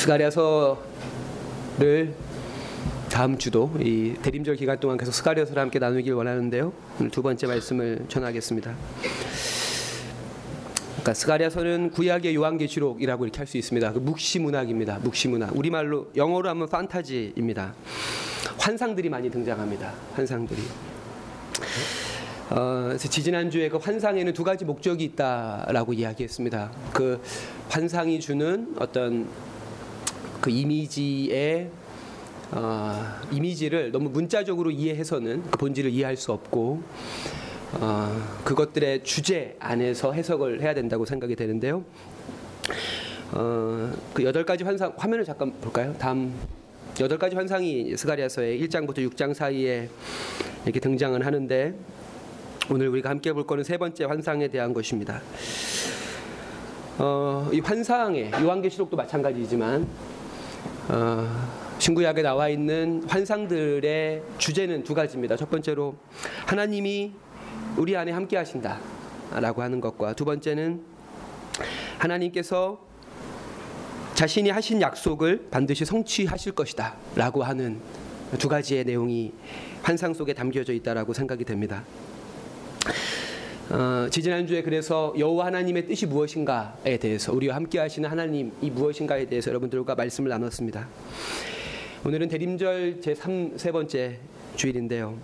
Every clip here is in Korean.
스가랴서를 다음 주도 이 대림절 기간 동안 계속 스가랴서를 함께 나누길 원하는데요. 오늘 두 번째 말씀을 전하겠습니다. 그러니까 스가랴서는 구약의 요한계시록이라고 이렇게 할 수 있습니다. 그 묵시문학입니다. 묵시문학. 우리말로 영어로 하면 판타지입니다. 환상들이 많이 등장합니다. 환상들이. 어, 지지난주에 그 환상에는 두 가지 목적이 있다라고 이야기했습니다. 그 환상이 주는 어떤 그 이미지의 어, 이미지를 너무 문자적으로 이해해서는 그 본질을 이해할 수 없고 어, 그것들의 주제 안에서 해석을 해야 된다고 생각이 되는데요. 어, 그 여덟 가지 환상 화면을 잠깐 볼까요? 다음 여덟 가지 환상이 스가리아서의 1장부터 6장 사이에 이렇게 등장을 하는데 오늘 우리가 함께 볼 거는 세 번째 환상에 대한 것입니다. 어, 이 환상에 요한계시록도 마찬가지지만 어, 신구약에 나와 있는 환상들의 주제는 두 가지입니다. 첫 번째로 하나님이 우리 안에 함께 하신다라고 하는 것과 두 번째는 하나님께서 자신이 하신 약속을 반드시 성취하실 것이다라고 하는 두 가지의 내용이 환상 속에 담겨져 있다라고 생각이 됩니다. 어, 지지난주에 그래서 여호와 하나님의 뜻이 무엇인가에 대해서 우리와 함께 하시는 하나님이 무엇인가에 대해서 여러분들과 말씀을 나눴습니다. 오늘은 대림절 제3 세 번째 주일인데요.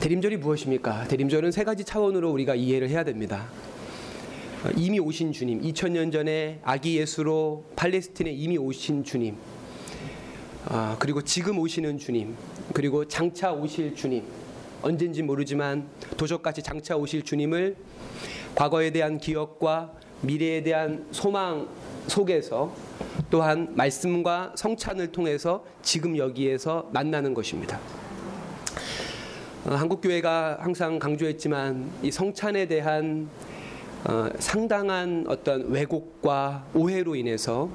대림절이 무엇입니까? 대림절은 세 가지 차원으로 우리가 이해를 해야 됩니다. 어, 이미 오신 주님, 2000년 전에 아기 예수로 팔레스틴에 이미 오신 주님, 아, 그리고 지금 오시는 주님, 그리고 장차 오실 주님, 언젠지 모르지만 도적같이 장차 오실 주님을 과거에 대한 기억과 미래에 대한 소망 속에서 또한 말씀과 성찬을 통해서 지금 여기에서 만나는 것입니다. 어, 한국 교회가 항상 강조했지만 이 성찬에 대한 어, 상당한 어떤 왜곡과 오해로 인해서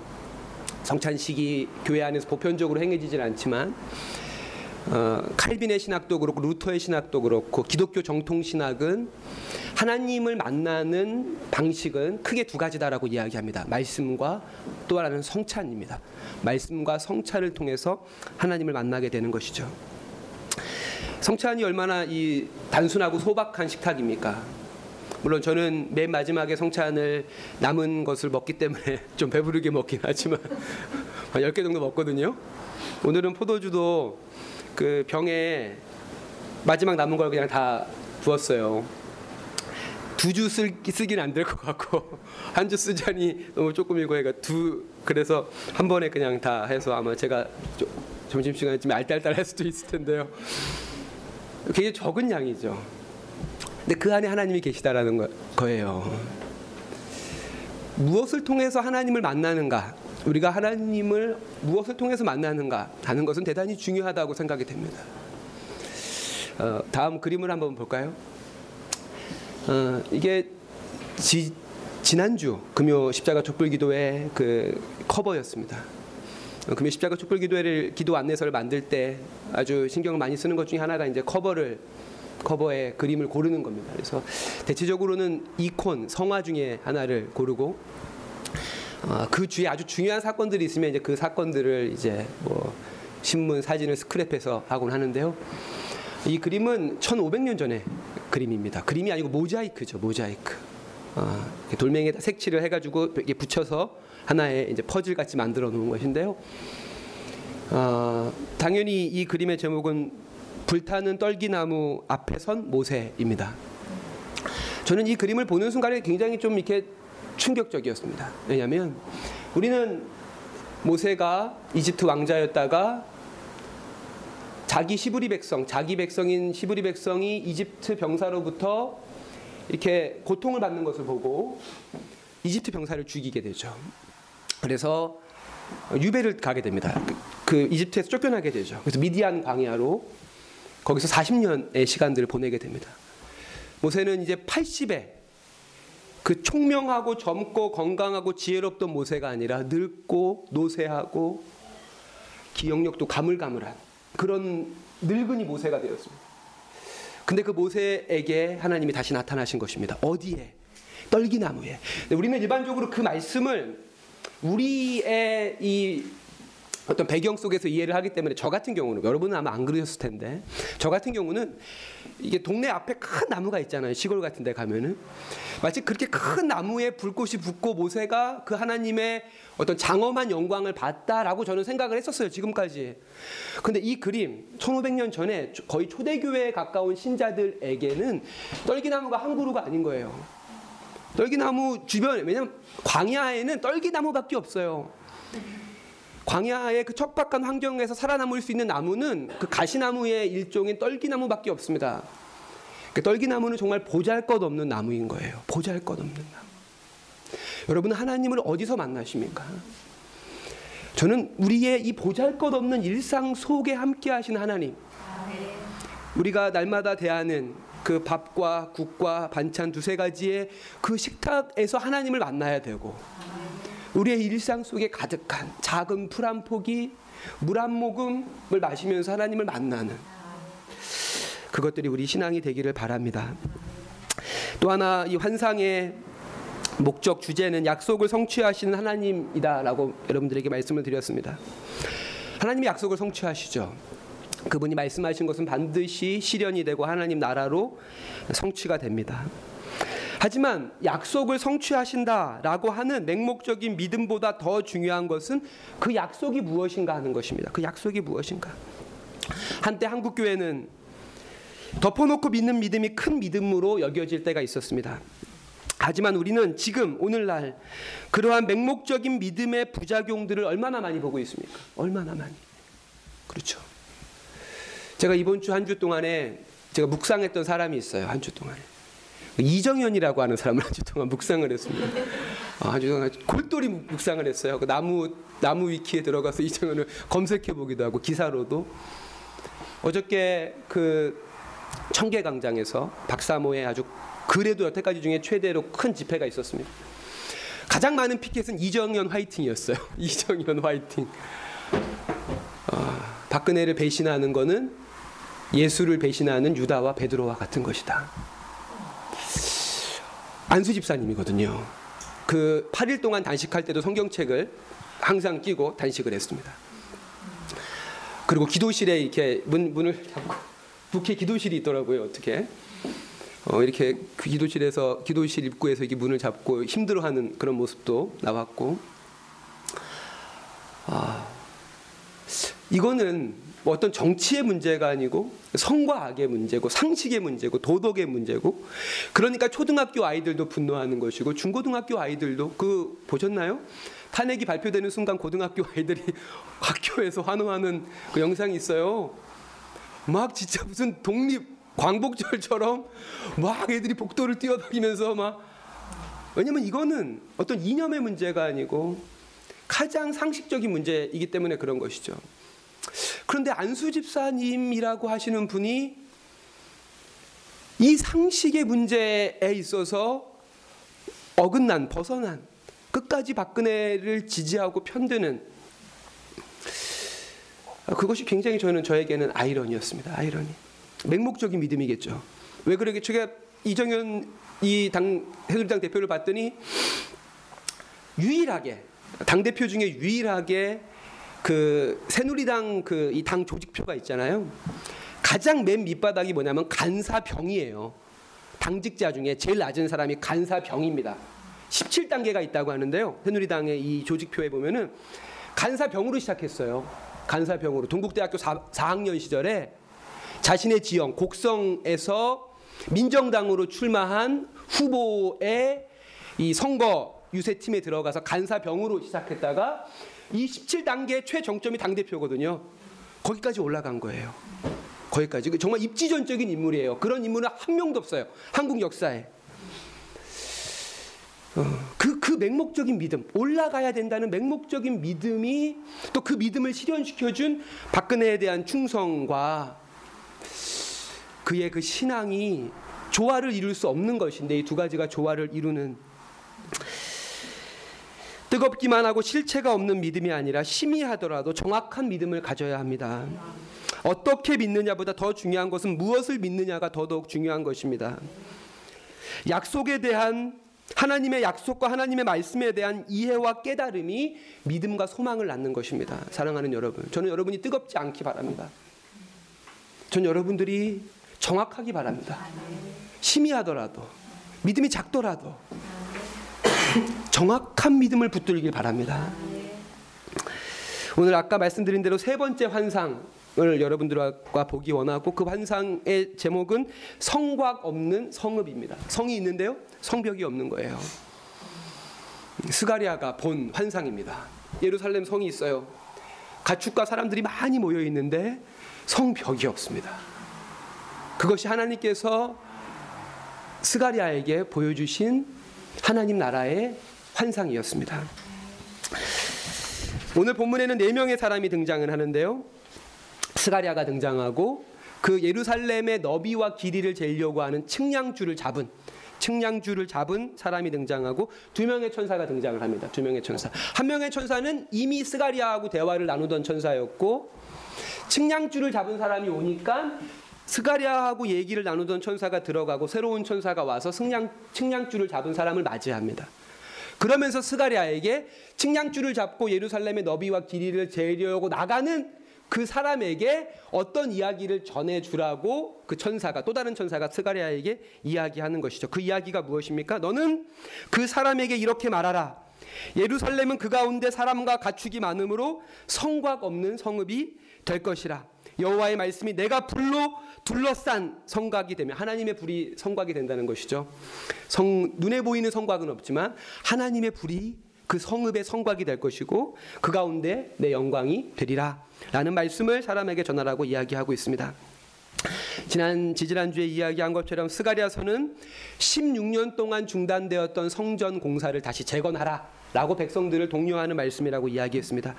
성찬식이 교회 안에서 보편적으로 행해지진 않지만 어, 칼빈의 신학도 그렇고 루터의 신학도 그렇고 기독교 정통 신학은 하나님을 만나는 방식은 크게 두 가지다라고 이야기합니다. 말씀과 또 하나는 성찬입니다. 말씀과 성찬을 통해서 하나님을 만나게 되는 것이죠. 성찬이 얼마나 이 단순하고 소박한 식탁입니까? 물론 저는 맨 마지막에 성찬을 남은 것을 먹기 때문에 좀 배부르게 먹긴 하지만 10개 정도 먹거든요. 오늘은 포도주도 그 병에 마지막 남은 걸 그냥 다 부었어요. 두 주 쓰긴 안 될 것 같고 한 주 쓰자니 너무 조금이고 해가 두 그래서 한 번에 그냥 다 해서 아마 제가 점심 시간에 좀 알딸딸할 수도 있을 텐데요. 굉장히 적은 양이죠. 근데 그 안에 하나님이 계시다라는 거, 거예요. 무엇을 통해서 하나님을 만나는가? 우리가 하나님을 무엇을 통해서 만나는가 하는 것은 대단히 중요하다고 생각이 됩니다. 어, 다음 그림을 한번 볼까요? 어, 이게 지, 지난주 금요 십자가 촛불기도회 그 커버였습니다. 어, 금요 십자가 촛불기도회를 기도 안내서를 만들 때 아주 신경을 많이 쓰는 것 중에 하나가 이제 커버를 커버의 그림을 고르는 겁니다. 그래서 대체적으로는 이콘 성화 중에 하나를 고르고 어, 그 주에 아주 중요한 사건들이 있으면 이제 그 사건들을 이제 뭐 신문 사진을 스크랩해서 하곤 하는데요. 이 그림은 1,500년 전의 그림입니다. 그림이 아니고 모자이크죠, 모자이크. 어, 돌멩이에다 색칠을 해가지고 이렇게 붙여서 하나의 이제 퍼즐 같이 만들어 놓은 것인데요. 어, 당연히 이 그림의 제목은 불타는 떨기나무 앞에 선 모세입니다. 저는 이 그림을 보는 순간에 굉장히 좀 이렇게 충격적이었습니다. 왜냐하면 우리는 모세가 이집트 왕자였다가 자기 시브리 백성, 자기 백성인 시브리 백성이 이집트 병사로부터 이렇게 고통을 받는 것을 보고 이집트 병사를 죽이게 되죠. 그래서 유배를 가게 됩니다. 그, 그 이집트에서 쫓겨나게 되죠. 그래서 미디안 광야로 거기서 40년의 시간들을 보내게 됩니다. 모세는 이제 80에 그 총명하고 젊고 건강하고 지혜롭던 모세가 아니라 늙고 노쇠하고 기억력도 가물가물한 그런 늙은이 모세가 되었습니다. 근데 그 모세에게 하나님이 다시 나타나신 것입니다. 어디에? 떨기나무에. 우리는 일반적으로 그 말씀을 우리의 이 어떤 배경 속에서 이해를 하기 때문에 저 같은 경우는 여러분은 아마 안 그러셨을 텐데 저 같은 경우는 이게 동네 앞에 큰 나무가 있잖아요. 시골 같은 데 가면은. 마치 그렇게 큰 나무에 불꽃이 붙고 모세가 그 하나님의 어떤 장엄한 영광을 봤다라고 저는 생각을 했었어요 지금까지. 근데 이 그림 1500년 전에 거의 초대교회에 가까운 신자들에게는 떨기나무가 한 그루가 아닌 거예요. 떨기나무 주변에 왜냐면 광야에는 떨기나무밖에 없어요 광야의 그 척박한 환경에서 살아남을 수 있는 나무는 그 가시나무의 일종인 떨기나무밖에 없습니다. 그 떨기나무는 정말 보잘것 없는 나무인 거예요. 보잘것 없는 나무. 여러분 하나님을 어디서 만나십니까? 저는 우리의 이 보잘것없는 일상 속에 함께 하신 하나님. 우리가 날마다 대하는 그 밥과 국과 반찬 두세 가지의 그 식탁에서 하나님을 만나야 되고 우리의 일상 속에 가득한 작은 풀 한 포기, 물 한 모금을 마시면서 하나님을 만나는 그것들이 우리 신앙이 되기를 바랍니다. 또 하나 이 환상의 목적 주제는 약속을 성취하시는 하나님이다라고 여러분들에게 말씀을 드렸습니다. 하나님이 약속을 성취하시죠. 그분이 말씀하신 것은 반드시 실현이 되고 하나님 나라로 성취가 됩니다. 하지만 약속을 성취하신다라고 하는 맹목적인 믿음보다 더 중요한 것은 그 약속이 무엇인가 하는 것입니다. 그 약속이 무엇인가. 한때 한국 교회는 덮어놓고 믿는 믿음이 큰 믿음으로 여겨질 때가 있었습니다. 하지만 우리는 지금 오늘날 그러한 맹목적인 믿음의 부작용들을 얼마나 많이 보고 있습니까? 얼마나 많이. 그렇죠. 제가 이번 주 한주 동안에 제가 묵상했던 사람이 있어요. 한 주 동안에. 이정현이라고 하는 사람을 한 주 동안 묵상을 했습니다. 아, 한주 동안 골똘히 묵상을 했어요. 그 나무 나무 위키에 들어가서 이정현을 검색해 보기도 하고 기사로도 어저께 그 청계 광장에서 박사모의 아주 그래도 여태까지 중에 최대로 큰 집회가 있었습니다. 가장 많은 피켓은 이정현 화이팅이었어요. 이정현 화이팅. 아, 박근혜를 배신하는 거는 예수를 배신하는 유다와 베드로와 같은 것이다. 안수 집사님이거든요. 그 8일 동안 단식할 때도 성경책을 항상 끼고 단식을 했습니다. 그리고 기도실에 이렇게 문, 문을 잡고 북해 기도실이 있더라고요. 어떻게? 어, 이렇게 그 기도실에서 기도실 입구에서 이렇게 문을 잡고 힘들어하는 그런 모습도 나왔고, 아, 이거는 뭐 어떤 정치의 문제가 아니고 성과 악의 문제고 상식의 문제고 도덕의 문제고 그러니까 초등학교 아이들도 분노하는 것이고 중고등학교 아이들도 그 보셨나요? 탄핵이 발표되는 순간 고등학교 아이들이 학교에서 환호하는 그 영상이 있어요. 막 진짜 무슨 독립 광복절처럼 막 애들이 복도를 뛰어다니면서 막 왜냐면 이거는 어떤 이념의 문제가 아니고 가장 상식적인 문제이기 때문에 그런 것이죠. 그런데 안수 집사님이라고 하시는 분이 이 상식의 문제에 있어서 어긋난 벗어난 끝까지 박근혜를 지지하고 편드는 그것이 굉장히 저는 저에게는 아이러니였습니다. 아이러니. 맹목적인 믿음이겠죠. 왜 그러게 제가 이정현 이당 새누리당 대표를 봤더니 유일하게 당 대표 중에 유일하게 그 새누리당 그 이 당 조직표가 있잖아요. 가장 맨 밑바닥이 뭐냐면 간사병이에요. 당직자 중에 제일 낮은 사람이 간사병입니다. 17단계가 있다고 하는데요. 새누리당의 이 조직표에 보면은 간사병으로 시작했어요. 간사병으로 동국대학교 4, 4학년 시절에 자신의 지역 곡성에서 민정당으로 출마한 후보의 이 선거 유세팀에 들어가서 간사병으로 시작했다가 이 17단계 최정점이 당대표거든요. 거기까지 올라간 거예요. 거기까지. 그 정말 입지전적인 인물이에요. 그런 인물은 한 명도 없어요. 한국 역사에. 어, 그, 그 맹목적인 믿음, 올라가야 된다는 맹목적인 믿음이 또 그 믿음을 실현시켜준 박근혜에 대한 충성과 그의 그 신앙이 조화를 이룰 수 없는 것인데 이 두 가지가 조화를 이루는 뜨겁기만 하고 실체가 없는 믿음이 아니라 심히 하더라도 정확한 믿음을 가져야 합니다. 어떻게 믿느냐보다 더 중요한 것은 무엇을 믿느냐가 더더욱 중요한 것입니다. 약속에 대한 하나님의 약속과 하나님의 말씀에 대한 이해와 깨달음이 믿음과 소망을 낳는 것입니다. 사랑하는 여러분, 저는 여러분이 뜨겁지 않기 바랍니다. 전 여러분들이 정확하기 바랍니다. 심의하더라도 믿음이 작더라도 정확한 믿음을 붙들길 바랍니다. 오늘 아까 말씀드린 대로 세 번째 환상 을 여러분들과 보기 원하고 그 환상의 제목은 성곽 없는 성읍입니다. 성이 있는데요, 성벽이 없는 거예요. 스가리아가 본 환상입니다. 예루살렘 성이 있어요. 가축과 사람들이 많이 모여 있는데 성벽이 없습니다. 그것이 하나님께서 스가리아에게 보여주신 하나님 나라의 환상이었습니다. 오늘 본문에는 네 명의 사람이 등장을 하는데요. 스가리아가 등장하고 그 예루살렘의 너비와 길이를 재려고 하는 측량줄을 잡은 측량줄을 잡은 사람이 등장하고 두 명의 천사가 등장을 합니다. 두 명의 천사. 한 명의 천사는 이미 스가리아하고 대화를 나누던 천사였고 측량줄을 잡은 사람이 오니까 스가리아하고 얘기를 나누던 천사가 들어가고 새로운 천사가 와서 측량, 측량줄을 잡은 사람을 맞이합니다. 그러면서 스가리아에게 측량줄을 잡고 예루살렘의 너비와 길이를 재려고 나가는 그 사람에게 어떤 이야기를 전해주라고 그 천사가 또 다른 천사가 스가리아에게 이야기하는 것이죠. 그 이야기가 무엇입니까? 너는 그 사람에게 이렇게 말하라. 예루살렘은 그 가운데 사람과 가축이 많으므로 성곽 없는 성읍이 될 것이라. 여호와의 말씀이 내가 불로 둘러싼 성곽이 되면 하나님의 불이 성곽이 된다는 것이죠. 성 눈에 보이는 성곽은 없지만 하나님의 불이 그 성읍의 성곽이 될 것이고 그 가운데 내 영광이 되리라. 라는 말씀을 사람에게 전하라고 이야기하고 있습니다. 지난 지지난주에 이야기한 것처럼 스가리아서는 16년 동안 중단되었던 성전 공사를 다시 재건하라 라고 백성들을 독려하는 말씀이라고 이야기했습니다.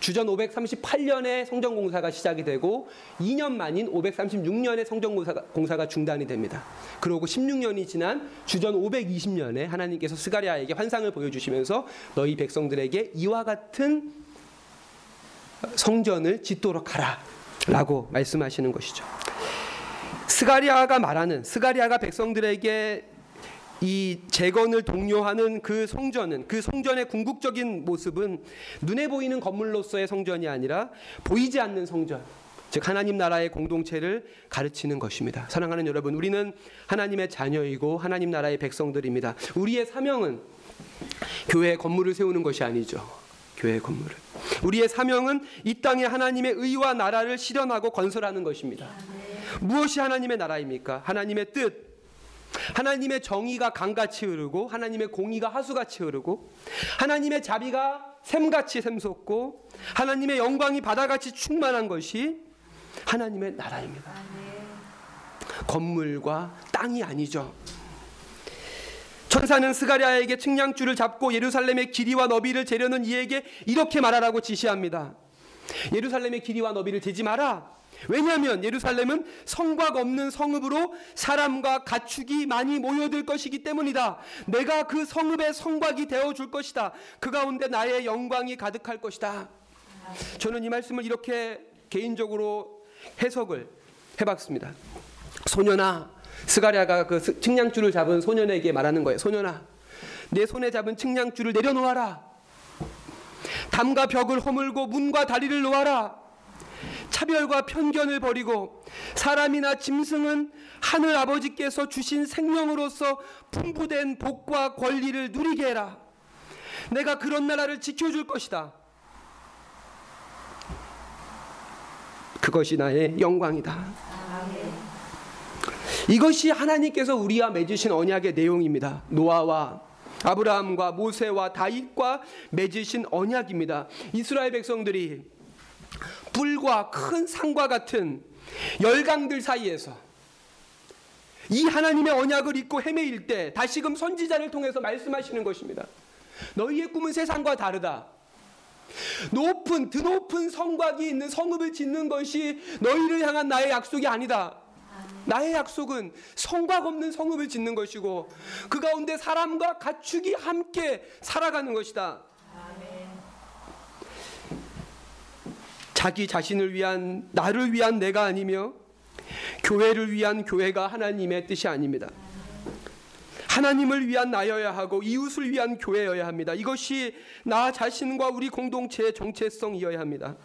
주전 538년에 성전 공사가 시작이 되고 2년 만인 536년에 성전 공사가, 공사가 중단이 됩니다. 그러고 16년이 지난 주전 520년에 하나님께서 스가리아에게 환상을 보여주시면서 너희 백성들에게 이와 같은 성전을 짓도록 하라 라고 말씀하시는 것이죠. 스가리아가 말하는 스가리아가 백성들에게 이 재건을 독려하는 그 성전은 그 성전의 궁극적인 모습은 눈에 보이는 건물로서의 성전이 아니라 보이지 않는 성전 즉 하나님 나라의 공동체를 가르치는 것입니다. 사랑하는 여러분, 우리는 하나님의 자녀이고 하나님 나라의 백성들입니다. 우리의 사명은 교회 건물을 세우는 것이 아니죠. 교회 건물을. 우리의 사명은 이 땅에 하나님의 의와 나라를 실현하고 건설하는 것입니다. 무엇이 하나님의 나라입니까? 하나님의 뜻, 하나님의 정의가 강같이 흐르고 하나님의 공의가 하수같이 흐르고 하나님의 자비가 샘같이 샘솟고 하나님의 영광이 바다같이 충만한 것이 하나님의 나라입니다. 건물과 땅이 아니죠. 천사는 스가랴에게 측량줄을 잡고 예루살렘의 길이와 너비를 재려는 이에게 이렇게 말하라고 지시합니다. 예루살렘의 길이와 너비를 재지 마라. 왜냐하면 예루살렘은 성곽 없는 성읍으로 사람과 가축이 많이 모여들 것이기 때문이다. 내가 그 성읍의 성곽이 되어 줄 것이다. 그 가운데 나의 영광이 가득할 것이다. 저는 이 말씀을 이렇게 개인적으로 해석을 해봤습니다. 소년아, 스가랴가 그 측량줄을 잡은 소년에게 말하는 거예요. 소년아, 내 손에 잡은 측량줄을 내려놓아라. 담과 벽을 허물고 문과 다리를 놓아라. 차별과 편견을 버리고 사람이나 짐승은 하늘 아버지께서 주신 생명으로서 풍부된 복과 권리를 누리게 해라. 내가 그런 나라를 지켜줄 것이다. 그것이 나의 영광이다. 이것이 하나님께서 우리와 맺으신 언약의 내용입니다. 노아와 아브라함과 모세와 다윗과 맺으신 언약입니다. 이스라엘 백성들이 불과 큰 산과 같은 열강들 사이에서 이 하나님의 언약을 잊고 헤매일 때 다시금 선지자를 통해서 말씀하시는 것입니다. 너희의 꿈은 세상과 다르다. 높은 드높은 성곽이 있는 성읍을 짓는 것이 너희를 향한 나의 약속이 아니다. 나의 약속은 성곽 없는 성읍을 짓는 것이고 그 가운데 사람과 가축이 함께 살아가는 것이다. 자기 자신을 위한 나를 위한 내가 아니며 교회를 위한 교회가 하나님의 뜻이 아닙니다. 하나님을 위한 나여야 하고 이웃을 위한 교회여야 합니다. 이것이 나 자신과 우리 공동체의 정체성이어야 합니다.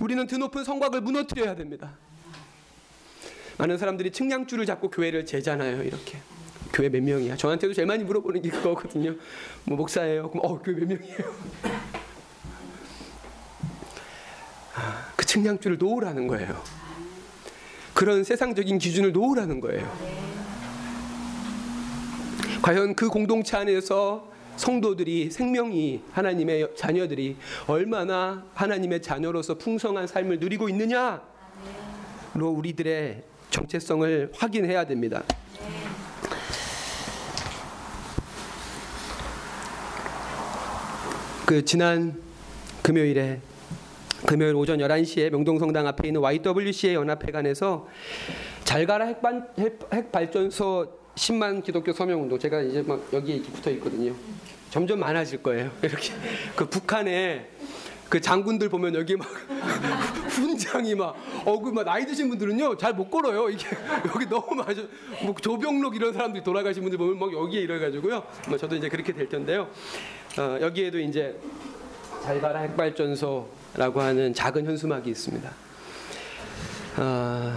우리는 드높은 성곽을 무너뜨려야 됩니다. 많은 사람들이 측량줄을 잡고 교회를 재잖아요. 이렇게. 교회 몇 명이야? 저한테도 제일 많이 물어보는 게 그거거든요. 뭐 목사예요. 그럼 어 교회 몇 명이에요? 아, 그 측량줄을 놓으라는 거예요. 그런 세상적인 기준을 놓으라는 거예요. 과연 그 공동체 안에서 성도들이 생명이 하나님의 자녀들이 얼마나 하나님의 자녀로서 풍성한 삶을 누리고 있느냐로 우리들의 정체성을 확인해야 됩니다. 그 지난 금요일에 금요일 오전 11시에 명동성당 앞에 있는 YWCA 연합회관에서 잘 가라 핵반, 핵, 발전소 10만 기독교 서명 운동 제가 이제 막 여기에 붙어 있거든요. 점점 많아질 거예요. 이렇게 그 북한에 그 장군들 보면 여기 막 훈장이 막 어그 막 나이 드신 분들은요 잘 못 걸어요 이게 여기 너무 많아 뭐 조병록 이런 사람들이 돌아가신 분들 보면 막 여기에 이래 가지고요 뭐 저도 이제 그렇게 될 텐데요 어, 여기에도 이제 잘 가라 핵발전소 라고 하는 작은 현수막이 있습니다. 어,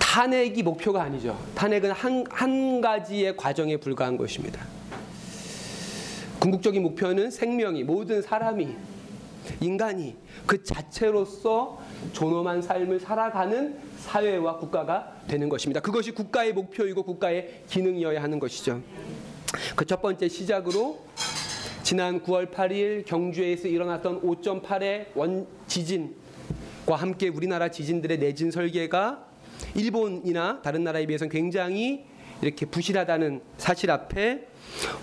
탄핵이 목표가 아니죠. 탄핵은 한, 한 가지의 과정에 불과한 것입니다. 궁극적인 목표는 생명이 모든 사람이 인간이 그 자체로서 존엄한 삶을 살아가는 사회와 국가가 되는 것입니다. 그것이 국가의 목표이고 국가의 기능이어야 하는 것이죠. 그 첫 번째 시작으로 지난 9월 8일 경주에서 일어났던 5.8의 원 지진과 함께 우리나라 지진들의 내진 설계가 일본이나 다른 나라에 비해서는 굉장히 이렇게 부실하다는 사실 앞에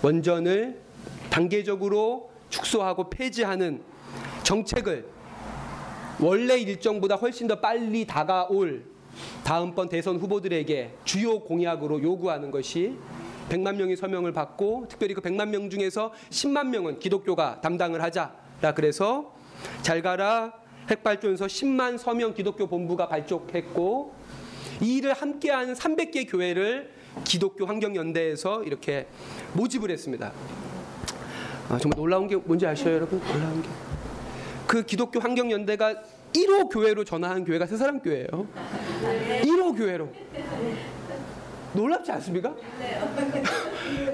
원전을 단계적으로 축소하고 폐지하는 정책을 원래 일정보다 훨씬 더 빨리 다가올 다음번 대선 후보들에게 주요 공약으로 요구하는 것이 100만 명이 서명을 받고 특별히 그 100만 명 중에서 10만 명은 기독교가 담당을 하자라 그래서 잘 가라 핵발전소 10만 서명 기독교 본부가 발족했고 이 일을 함께한 300개 교회를 기독교 환경연대에서 이렇게 모집을 했습니다. 아, 정말 놀라운 게 뭔지 아셔요, 여러분? 놀라운 게. 그 기독교 환경연대가 1호 교회로 전화한 교회가 새사랑교회예요. 1호 교회로. 놀랍지 않습니까?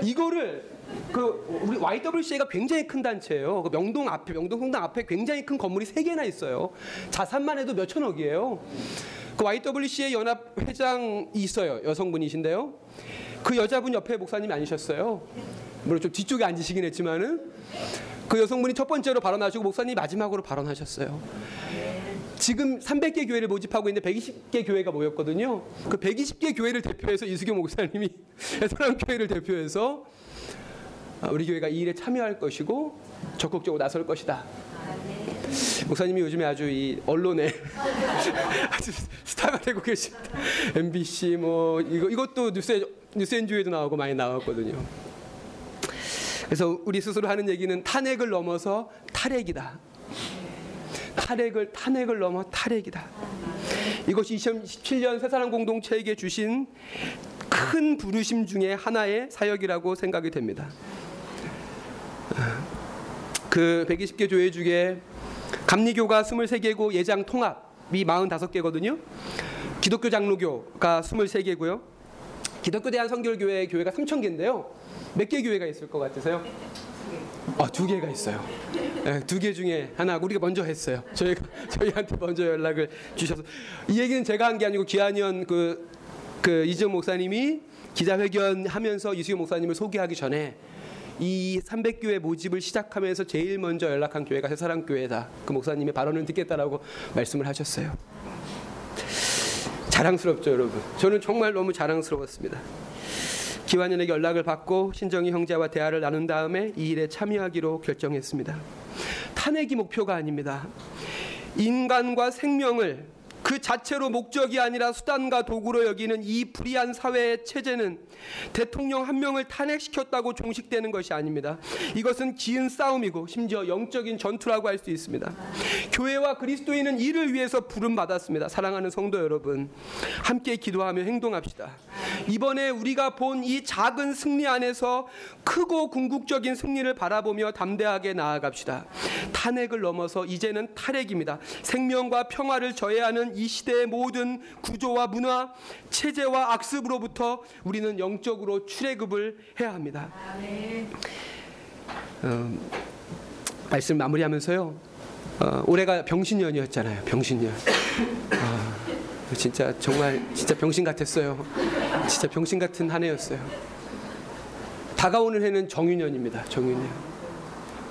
이거를 그 우리 YWCA가 굉장히 큰 단체예요. 그 명동 앞에 명동 성당 앞에 굉장히 큰 건물이 세 개나 있어요. 자산만 해도 몇 천억이에요. 그 YWCA 연합 회장이 있어요. 여성분이신데요. 그 여자분 옆에 목사님이 아니셨어요. 물론 좀 뒤쪽에 앉으시긴 했지만은 그 여성분이 첫 번째로 발언하시고 목사님이 마지막으로 발언하셨어요. 지금 300개 교회를 모집하고 있는데 120개 교회가 모였거든요. 그 120개 교회를 대표해서 이수경 목사님이 사람 교회를 대표해서 아, 우리 교회가 이 일에 참여할 것이고 적극적으로 나설 것이다. 목사님이 요즘에 아주 이 언론에 아주 스타가 되고 계십니다. MBC 뭐 이거 이것도 뉴스 뉴스엔주에도 나오고 많이 나왔거든요. 그래서 우리 스스로 하는 얘기는 탄핵을 넘어서 탈핵이다. 탈핵을 탄핵을 넘어 탈핵이다. 이것이 2017년 새사람 공동체에게 주신 큰 부르심 중에 하나의 사역이라고 생각이 됩니다. 그 120개 교회 중에 감리교가 23개고 예장 통합이 45개거든요. 기독교 장로교가 23개고요. 기독교 대한 성결교회 교회가 3,000개인데요. 몇 개 교회가 있을 것 같으세요? 아, 두 개가 있어요. 네, 두개 중에 하나 우리가 먼저 했어요. 저희가 저희한테 먼저 연락을 주셔서 이 얘기는 제가 한 게 아니고 기한현 그, 그 이정 목사님이 기자회견 하면서 이수경 목사님을 소개하기 전에 이 300교회 모집을 시작하면서 제일 먼저 연락한 교회가 새사랑 교회다. 그 목사님의 발언을 듣겠다라고 말씀을 하셨어요. 자랑스럽죠, 여러분. 저는 정말 너무 자랑스러웠습니다. 기완현에게 연락을 받고 신정희 형제와 대화를 나눈 다음에 이 일에 참여하기로 결정했습니다. 탄핵이 목표가 아닙니다. 인간과 생명을 그 자체로 목적이 아니라 수단과 도구로 여기는 이 불의한 사회의 체제는 대통령 한 명을 탄핵시켰다고 종식되는 것이 아닙니다. 이것은 기은 싸움이고 심지어 영적인 전투라고 할 수 있습니다. 교회와 그리스도인은 이를 위해서 부름 받았습니다. 사랑하는 성도 여러분, 함께 기도하며 행동합시다. 이번에 우리가 본 이 작은 승리 안에서 크고 궁극적인 승리를 바라보며 담대하게 나아갑시다. 탄핵을 넘어서 이제는 탈핵입니다. 생명과 평화를 저해하는 이 시대의 모든 구조와 문화, 체제와 악습으로부터 우리는 영적으로 출애굽을 해야 합니다. 어, 말씀 마무리하면서요. 어, 올해가 병신년이었잖아요. 병신년. 어, 진짜 정말 진짜 병신 같았어요. 진짜 병신 같은 한 해였어요. 다가오는 해는 정유년입니다. 정유년.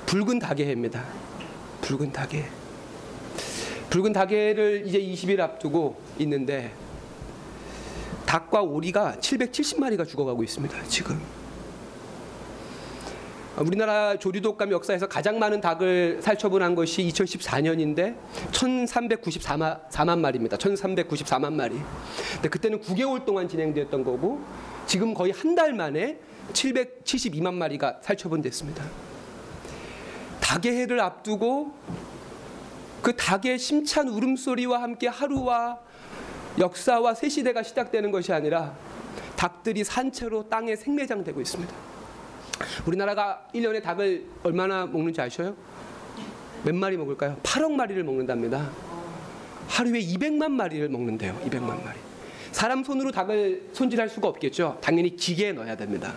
붉은 닭해입니다. 붉은 닭해. 붉은 닭해를 이제 20일 앞두고 있는데 닭과 오리가 770마리가 죽어가고 있습니다. 지금. 우리나라 조류독감 역사에서 가장 많은 닭을 살처분한 것이 2014년인데 1,394만 마리입니다. 1,394만 마리. 근데 그때는 9개월 동안 진행되었던 거고 지금 거의 한 달 만에 772만 마리가 살처분됐습니다. 닭의 해를 앞두고 그 닭의 심찬 울음소리와 함께 하루와 역사와 새 시대가 시작되는 것이 아니라 닭들이 산채로 땅에 생매장되고 있습니다. 우리나라가 1년에 닭을 얼마나 먹는지 아셔요? 몇 마리 먹을까요? 8억 마리를 먹는답니다. 하루에 200만 마리를 먹는데요. 200만 마리. 사람 손으로 닭을 손질할 수가 없겠죠. 당연히 기계에 넣어야 됩니다.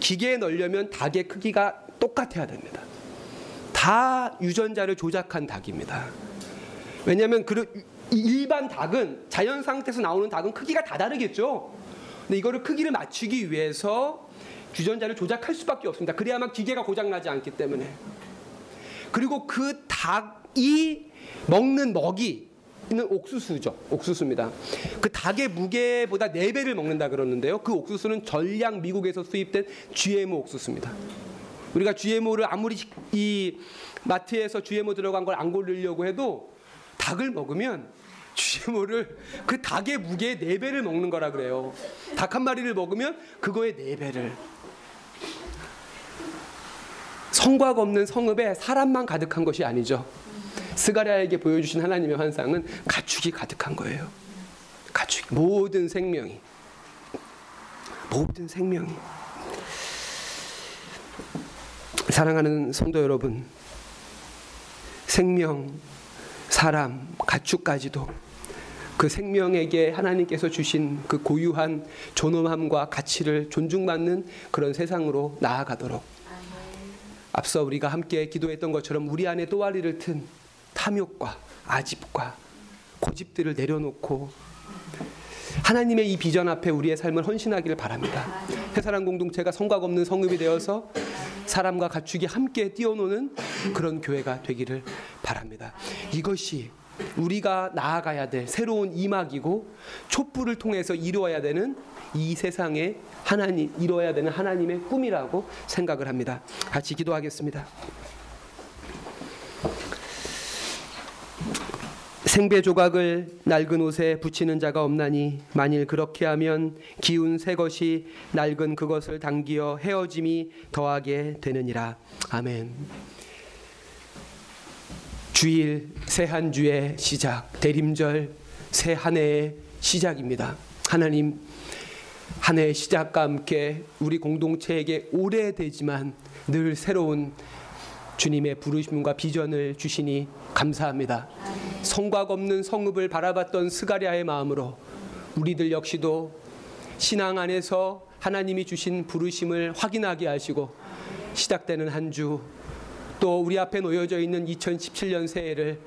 기계에 넣으려면 닭의 크기가 똑같아야 됩니다. 다 유전자를 조작한 닭입니다. 왜냐하면 그 일반 닭은 자연 상태에서 나오는 닭은 크기가 다 다르겠죠. 근데 이거를 크기를 맞추기 위해서 유전자를 조작할 수밖에 없습니다. 그래야만 기계가 고장 나지 않기 때문에. 그리고 그 닭이 먹는 먹이 는 옥수수죠. 옥수수입니다. 그 닭의 무게보다 4배를 먹는다 그러는데요. 그 옥수수는 전량 미국에서 수입된 GMO 옥수수입니다. 우리가 GMO를 아무리 이 마트에서 GMO 들어간 걸 안 고르려고 해도 닭을 먹으면 GMO를 그 닭의 무게의 4배를 먹는 거라 그래요. 닭 한 마리를 먹으면 그거의 4배를. 성곽 없는 성읍에 사람만 가득한 것이 아니죠. 스가랴에게 보여주신 하나님의 환상은 가축이 가득한 거예요. 가축 모든 생명이 모든 생명이 사랑하는 성도 여러분 생명 사람 가축까지도 그 생명에게 하나님께서 주신 그 고유한 존엄함과 가치를 존중받는 그런 세상으로 나아가도록 앞서 우리가 함께 기도했던 것처럼 우리 안에 또아리를 튼 탐욕과 아집과 고집들을 내려놓고 하나님의 이 비전 앞에 우리의 삶을 헌신하기를 바랍니다. 회사란 공동체가 성곽 없는 성읍이 되어서 사람과 가축이 함께 뛰어노는 그런 교회가 되기를 바랍니다. 이것이 우리가 나아가야 될 새로운 이막이고 촛불을 통해서 이루어야 되는 이 세상에 하나님 이루어야 되는 하나님의 꿈이라고 생각을 합니다. 같이 기도하겠습니다. 생배 조각을 낡은 옷에 붙이는 자가 없나니 만일 그렇게 하면 기운 새 것이 낡은 그것을 당기어 헤어짐이 더하게 되느니라. 아멘. 주일 새 한 주의 시작, 대림절 새 한 해의 시작입니다. 하나님 한 해의 시작과 함께 우리 공동체에게 오래되지만 늘 새로운 주님의 부르심과 비전을 주시니 감사합니다. 성곽 없는 성읍을 바라봤던 스가랴의 마음으로 우리들 역시도 신앙 안에서 하나님이 주신 부르심을 확인하게 하시고 시작되는 한 주 또 우리 앞에 놓여져 있는 2017년 새해를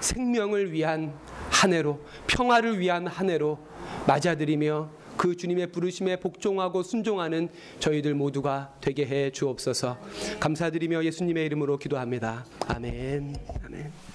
생명을 위한 한 해로 평화를 위한 한 해로 맞아들이며 그 주님의 부르심에 복종하고 순종하는 저희들 모두가 되게 해 주옵소서. 감사드리며 예수님의 이름으로 기도합니다. 아멘. 아멘.